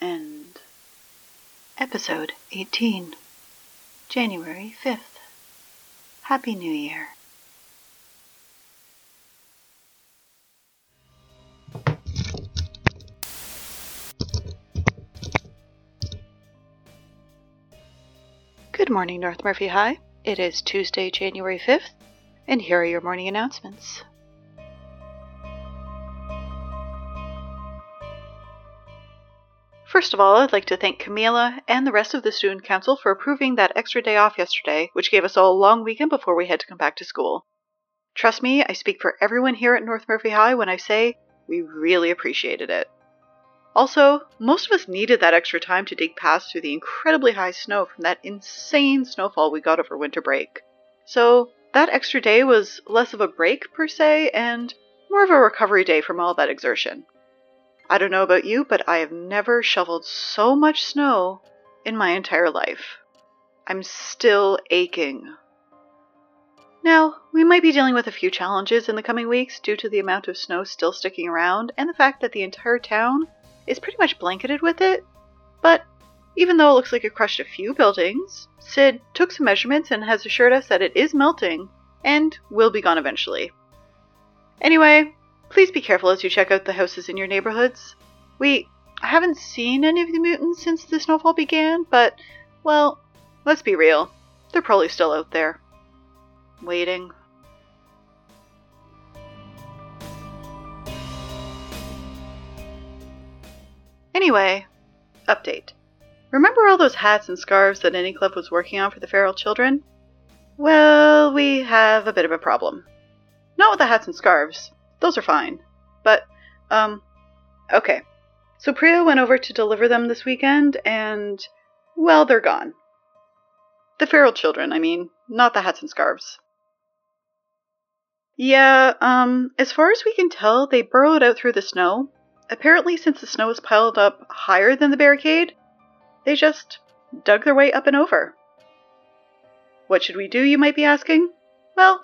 End. Episode 18. January 5th. Happy New Year. Good morning, North Murphy High. It is Tuesday, January 5th, and here are your morning announcements. First of all, I'd like to thank Camila and the rest of the student council for approving that extra day off yesterday, which gave us all a long weekend before we had to come back to school. Trust me, I speak for everyone here at North Murphy High when I say we really appreciated it. Also, most of us needed that extra time to dig past through the incredibly high snow from that insane snowfall we got over winter break. So, that extra day was less of a break per se and more of a recovery day from all that exertion. I don't know about you, but I have never shoveled so much snow in my entire life. I'm still aching. Now, we might be dealing with a few challenges in the coming weeks due to the amount of snow still sticking around and the fact that the entire town is pretty much blanketed with it. But even though it looks like it crushed a few buildings, Sid took some measurements and has assured us that it is melting and will be gone eventually. Anyway, Please be careful as you check out the houses in your neighborhoods. We haven't seen any of the mutants since the snowfall began, but, well, let's be real. They're probably still out there. Waiting. Anyway, update. Remember all those hats and scarves that Any Club was working on for the feral children? Well, we have a bit of a problem. Not with the hats and scarves. Those are fine. But, um, okay. So Priya went over to deliver them this weekend, and, well, they're gone. The feral children, I mean, not the hats and scarves. Yeah, um, as far as we can tell, they burrowed out through the snow. Apparently, since the snow was piled up higher than the barricade, they just dug their way up and over. What should we do, you might be asking? Well,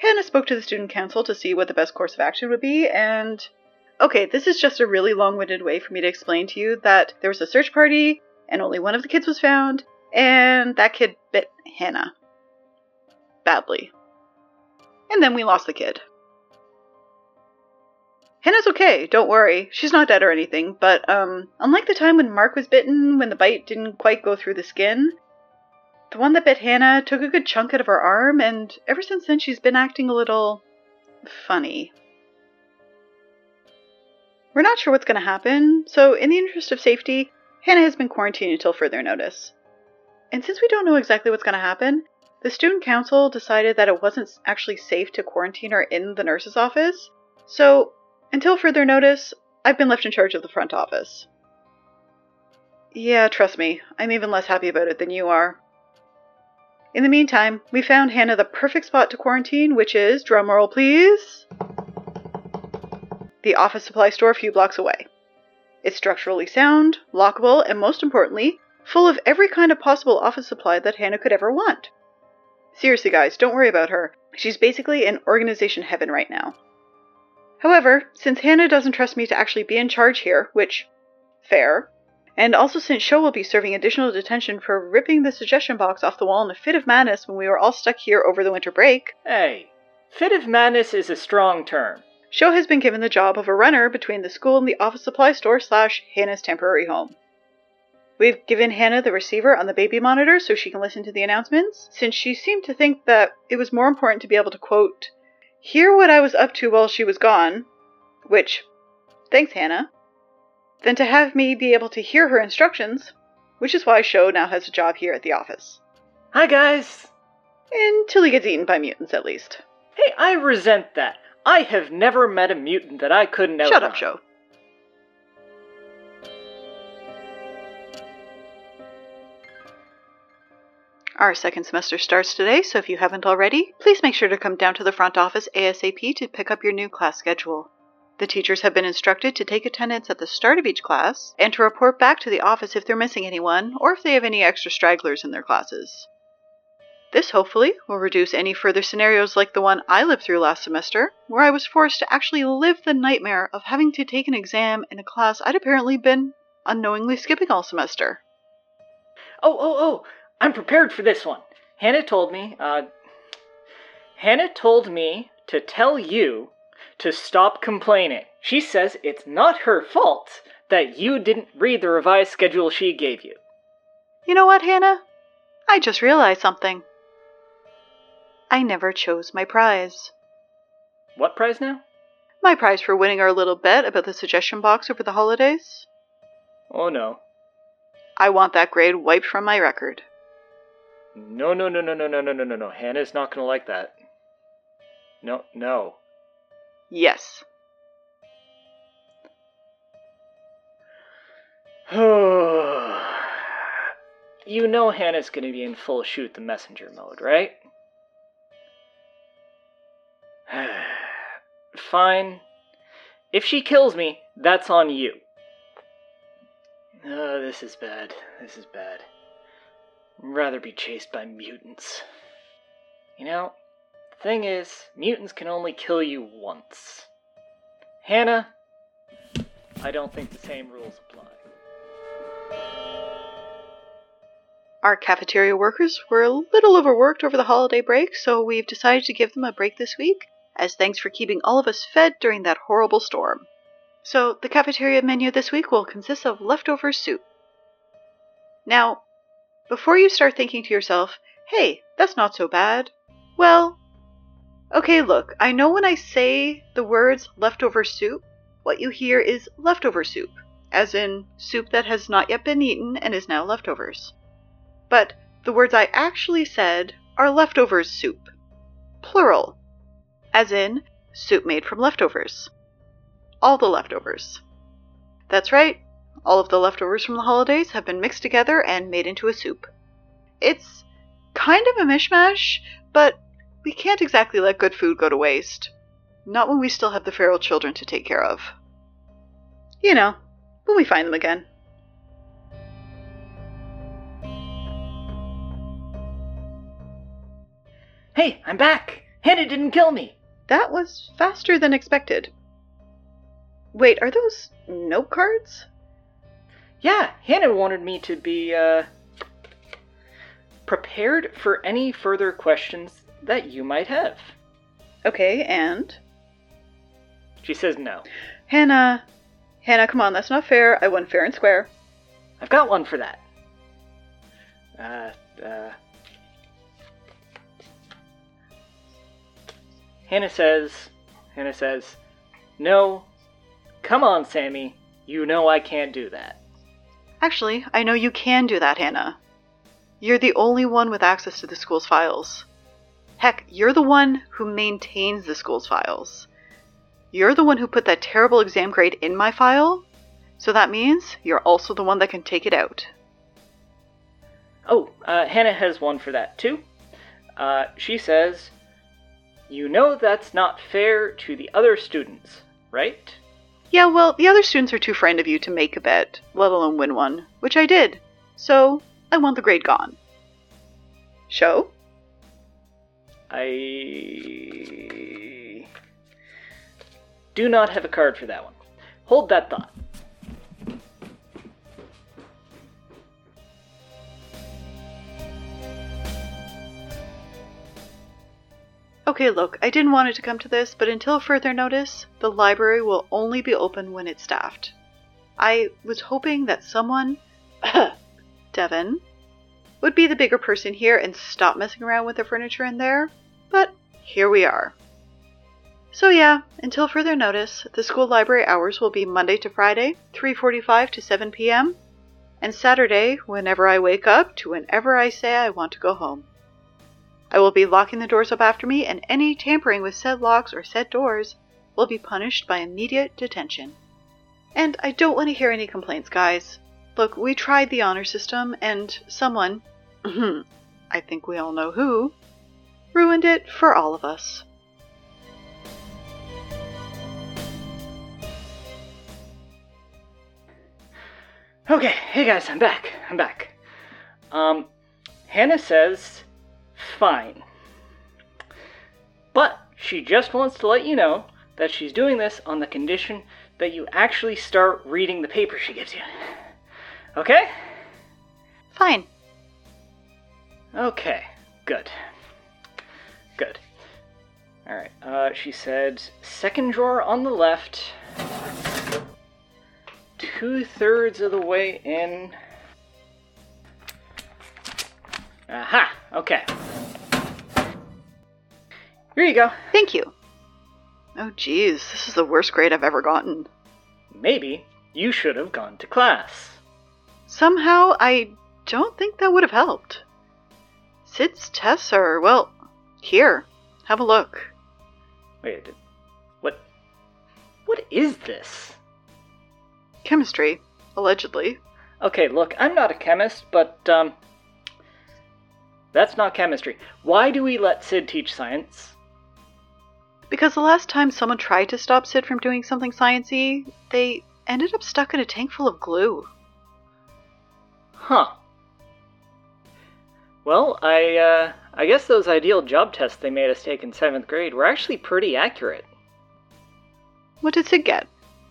Hannah spoke to the student council to see what the best course of action would be, and okay, this is just a really long winded way for me to explain to you that there was a search party, and only one of the kids was found, and that kid bit Hannah. Badly. And then we lost the kid. Hannah's okay, don't worry. She's not dead or anything, but um unlike the time when Mark was bitten when the bite didn't quite go through the skin, the one that bit Hannah took a good chunk out of her arm, and ever since then she's been acting a little funny. We're not sure what's going to happen, so in the interest of safety, Hannah has been quarantined until further notice. And since we don't know exactly what's going to happen, the student council decided that it wasn't actually safe to quarantine her in the nurse's office, so until further notice, I've been left in charge of the front office. Yeah, trust me, I'm even less happy about it than you are. In the meantime, we found Hannah the perfect spot to quarantine, which is, drumroll please, the office supply store a few blocks away. It's structurally sound, lockable, and most importantly, full of every kind of possible office supply that Hannah could ever want. Seriously, guys, don't worry about her. She's basically in organization heaven right now. However, since Hannah doesn't trust me to actually be in charge here, which, fair, and also since Sho will be serving additional detention for ripping the suggestion box off the wall in a fit of madness when we were all stuck here over the winter break. Hey, fit of madness is a strong term. Sho has been given the job of a runner between the school and the office supply store slash Hannah's temporary home. We've given Hannah the receiver on the baby monitor so she can listen to the announcements, since she seemed to think that it was more important to be able to quote, hear what I was up to while she was gone, which, thanks, Hannah, than to have me be able to hear her instructions, which is why Sho now has a job here at the office. Hi, guys! Until he gets eaten by mutants, at least. Hey, I resent that. I have never met a mutant that I couldn't outrun. Shut up, Sho. Our second semester starts today, so if you haven't already, please make sure to come down to the front office ASAP to pick up your new class schedule. The teachers have been instructed to take attendance at the start of each class and to report back to the office if they're missing anyone or if they have any extra stragglers in their classes. This hopefully will reduce any further scenarios like the one I lived through last semester, where I was forced to actually live the nightmare of having to take an exam in a class I'd apparently been unknowingly skipping all semester. Oh, oh, oh! I'm prepared for this one. Hannah told me, uh, Hannah told me to tell you to stop complaining. She says it's not her fault that you didn't read the revised schedule she gave you. You know what, Hannah? I just realized something. I never chose my prize. What prize now? My prize for winning our little bet about the suggestion box over the holidays? Oh no. I want that grade wiped from my record. No, no, no, no, no, no, no, no, no, no. Hannah's not gonna like that. No, no. Yes. you know Hannah's gonna be in full shoot the messenger mode, right? Fine. If she kills me, that's on you. Oh, this is bad. This is bad. I'd rather be chased by mutants. You know, thing is, mutants can only kill you once. Hannah, I don't think the same rules apply. Our cafeteria workers were a little overworked over the holiday break, so we've decided to give them a break this week as thanks for keeping all of us fed during that horrible storm. So, the cafeteria menu this week will consist of leftover soup. Now, before you start thinking to yourself, hey, that's not so bad, well, okay, look, I know when I say the words leftover soup, what you hear is leftover soup, as in soup that has not yet been eaten and is now leftovers. But the words I actually said are leftovers soup, plural, as in soup made from leftovers. All the leftovers. That's right, all of the leftovers from the holidays have been mixed together and made into a soup. It's kind of a mishmash, but we can't exactly let good food go to waste. Not when we still have the feral children to take care of. You know, when we find them again. Hey, I'm back! Hannah didn't kill me! That was faster than expected. Wait, are those note cards? Yeah, Hannah wanted me to be, uh, prepared for any further questions that you might have. Okay, and? She says no. Hannah. Hannah, come on, that's not fair. I won fair and square. I've got one for that. Uh, uh. Hannah says, Hannah says, no, come on, Sammy. You know I can't do that. Actually, I know you can do that, Hannah. You're the only one with access to the school's files. Heck, you're the one who maintains the school's files. You're the one who put that terrible exam grade in my file, so that means you're also the one that can take it out. Oh, uh, Hannah has one for that too. Uh, she says, You know that's not fair to the other students, right? Yeah, well, the other students are too frightened of you to make a bet, let alone win one, which I did. So, I want the grade gone. Sho? I do not have a card for that one. Hold that thought. Okay, look, I didn't want it to come to this, but until further notice, the library will only be open when it's staffed. I was hoping that someone, Devin, would be the bigger person here and stop messing around with the furniture in there, but here we are. So yeah, until further notice, the school library hours will be Monday to Friday, 3:45 to 7 p.m., and Saturday whenever I wake up to whenever I say I want to go home. I will be locking the doors up after me, and any tampering with said locks or said doors will be punished by immediate detention. And I don't want to hear any complaints, guys. Look, we tried the honor system, and someone, I think we all know who, ruined it for all of us. Okay, hey guys, I'm back. I'm back. Um, Hannah says fine. But she just wants to let you know that she's doing this on the condition that you actually start reading the paper she gives you. Okay? Fine. Okay, good. Good. Alright, uh, she said second drawer on the left, two thirds of the way in. Aha, okay. Here you go. Thank you. Oh, geez, this is the worst grade I've ever gotten. Maybe you should have gone to class. Somehow, I don't think that would have helped. Sid's tests are, well, here. Have a look. Wait, what? What is this? Chemistry, allegedly. Okay, look, I'm not a chemist, but, um. That's not chemistry. Why do we let Sid teach science? Because the last time someone tried to stop Sid from doing something sciency, they ended up stuck in a tank full of glue. Huh. Well, I, uh, I guess those ideal job tests they made us take in seventh grade were actually pretty accurate. What did Sid get?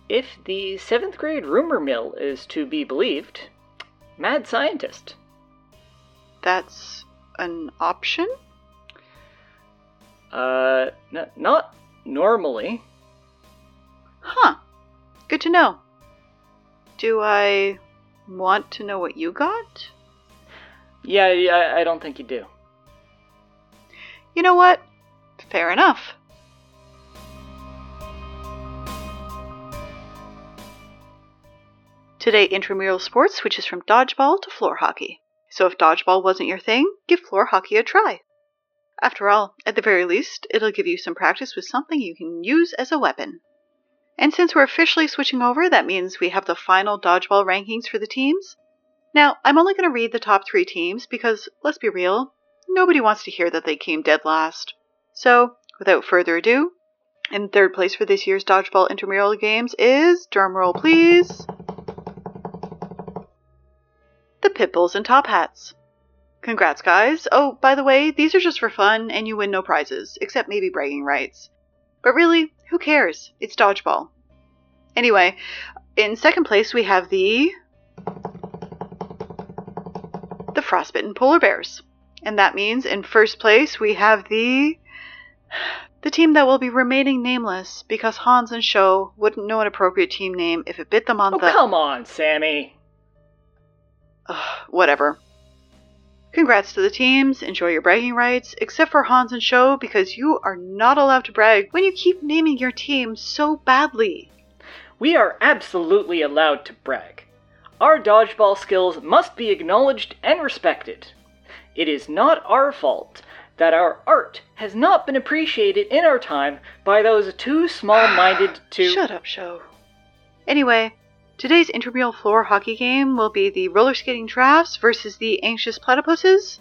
If the seventh grade rumor mill is to be believed, mad scientist. That's an option? Uh, n- not normally. Huh. Good to know. Do I want to know what you got? Yeah, I don't think you do. You know what? Fair enough. Today, intramural sports switches from dodgeball to floor hockey. So if dodgeball wasn't your thing, give floor hockey a try. After all, at the very least, it'll give you some practice with something you can use as a weapon. And since we're officially switching over, that means we have the final dodgeball rankings for the teams. Now, I'm only going to read the top three teams because, let's be real, nobody wants to hear that they came dead last. So, without further ado, in third place for this year's dodgeball intramural games is, drumroll please, the Pitbulls and Top Hats. Congrats, guys. Oh, by the way, these are just for fun and you win no prizes, except maybe bragging rights. But really, who cares? It's dodgeball. Anyway, in second place we have the. Frostbitten Polar Bears. And that means in first place we have the. the team that will be remaining nameless because Hans and Sho wouldn't know an appropriate team name if it bit them on Oh, the. come on, Sammy. Ugh, whatever. Congrats to the teams, enjoy your bragging rights, except for Hans and Sho because you are not allowed to brag when you keep naming your team so badly. We are absolutely allowed to brag. Our dodgeball skills must be acknowledged and respected. It is not our fault that our art has not been appreciated in our time by those too small minded to. Shut up, Sho. Anyway, today's intramural floor hockey game will be the roller skating drafts versus the anxious platypuses,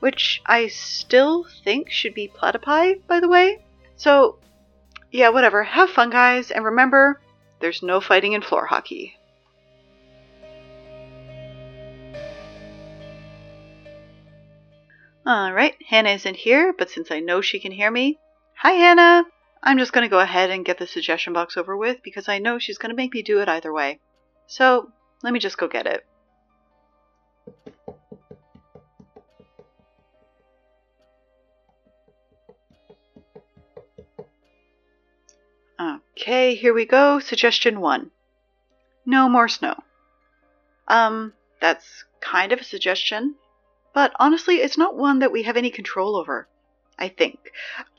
which I still think should be platypi, by the way. So, yeah, whatever. Have fun, guys, and remember, there's no fighting in floor hockey. Alright, Hannah isn't here, but since I know she can hear me, hi Hannah! I'm just going to go ahead and get the suggestion box over with because I know she's going to make me do it either way. So, let me just go get it. Okay, here we go. Suggestion one No more snow. Um, that's kind of a suggestion, but honestly, it's not one that we have any control over. I think.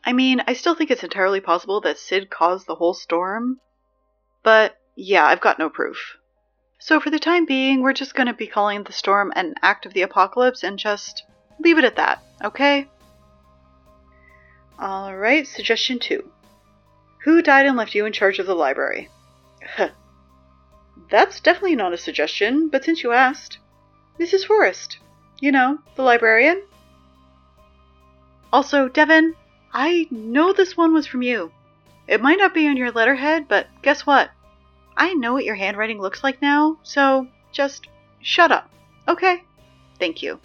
I mean, I still think it's entirely possible that Sid caused the whole storm, but yeah, I've got no proof. So for the time being, we're just going to be calling the storm an act of the apocalypse and just leave it at that, okay? Alright, suggestion two. Who died and left you in charge of the library? That's definitely not a suggestion, but since you asked, Mrs. Forrest. You know, the librarian. Also, Devin, I know this one was from you. It might not be on your letterhead, but guess what? I know what your handwriting looks like now, so just shut up, okay? Thank you.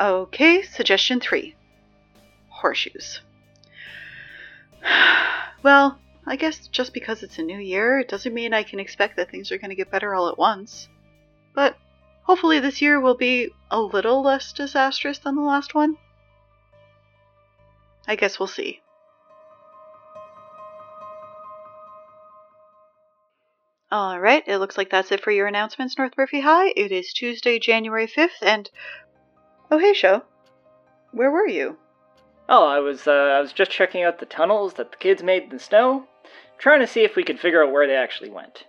Okay, suggestion three horseshoes. well, I guess just because it's a new year, it doesn't mean I can expect that things are going to get better all at once. But hopefully, this year will be a little less disastrous than the last one. I guess we'll see. All right, it looks like that's it for your announcements, North Murphy High. It is Tuesday, January 5th, and. Oh, hey, Sho. Where were you? Oh, I was uh, I was just checking out the tunnels that the kids made in the snow, trying to see if we could figure out where they actually went.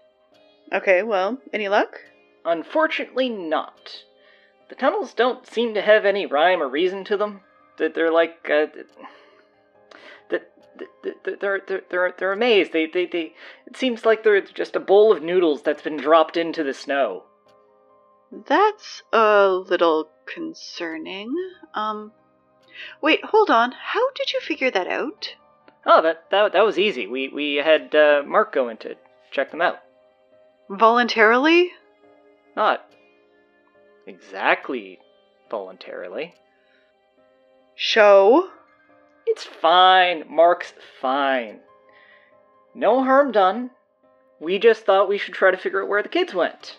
Okay, well, any luck? Unfortunately, not. The tunnels don't seem to have any rhyme or reason to them. That they're like uh, they're they're they're they're amazed. They they they. It seems like they're just a bowl of noodles that's been dropped into the snow. That's a little concerning. Um, wait, hold on. How did you figure that out? Oh, that that that was easy. We we had uh, Mark go in to check them out. Voluntarily? Not exactly voluntarily. Sho? It's fine. Mark's fine. No harm done. We just thought we should try to figure out where the kids went.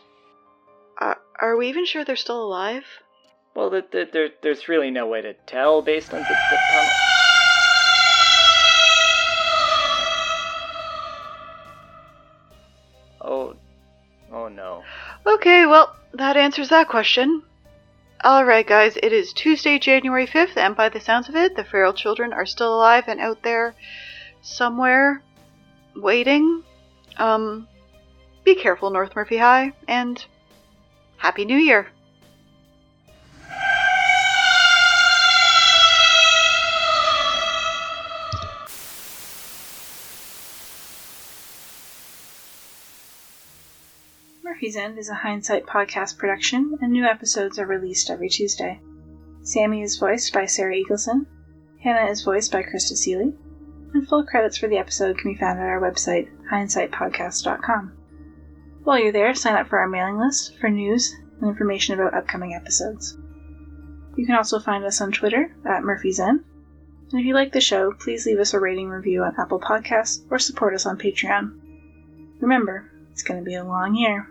Uh, are we even sure they're still alive? Well, the, the, there, there's really no way to tell based on the, the tunnel. Okay, well, that answers that question. Alright, guys, it is Tuesday, January 5th, and by the sounds of it, the feral children are still alive and out there somewhere waiting. Um, be careful, North Murphy High, and Happy New Year! Murphy's End is a Hindsight podcast production, and new episodes are released every Tuesday. Sammy is voiced by Sarah Eagleson, Hannah is voiced by Krista Seeley, and full credits for the episode can be found at our website, hindsightpodcast.com. While you're there, sign up for our mailing list for news and information about upcoming episodes. You can also find us on Twitter at Murphy's End. And if you like the show, please leave us a rating review on Apple Podcasts or support us on Patreon. Remember, it's going to be a long year.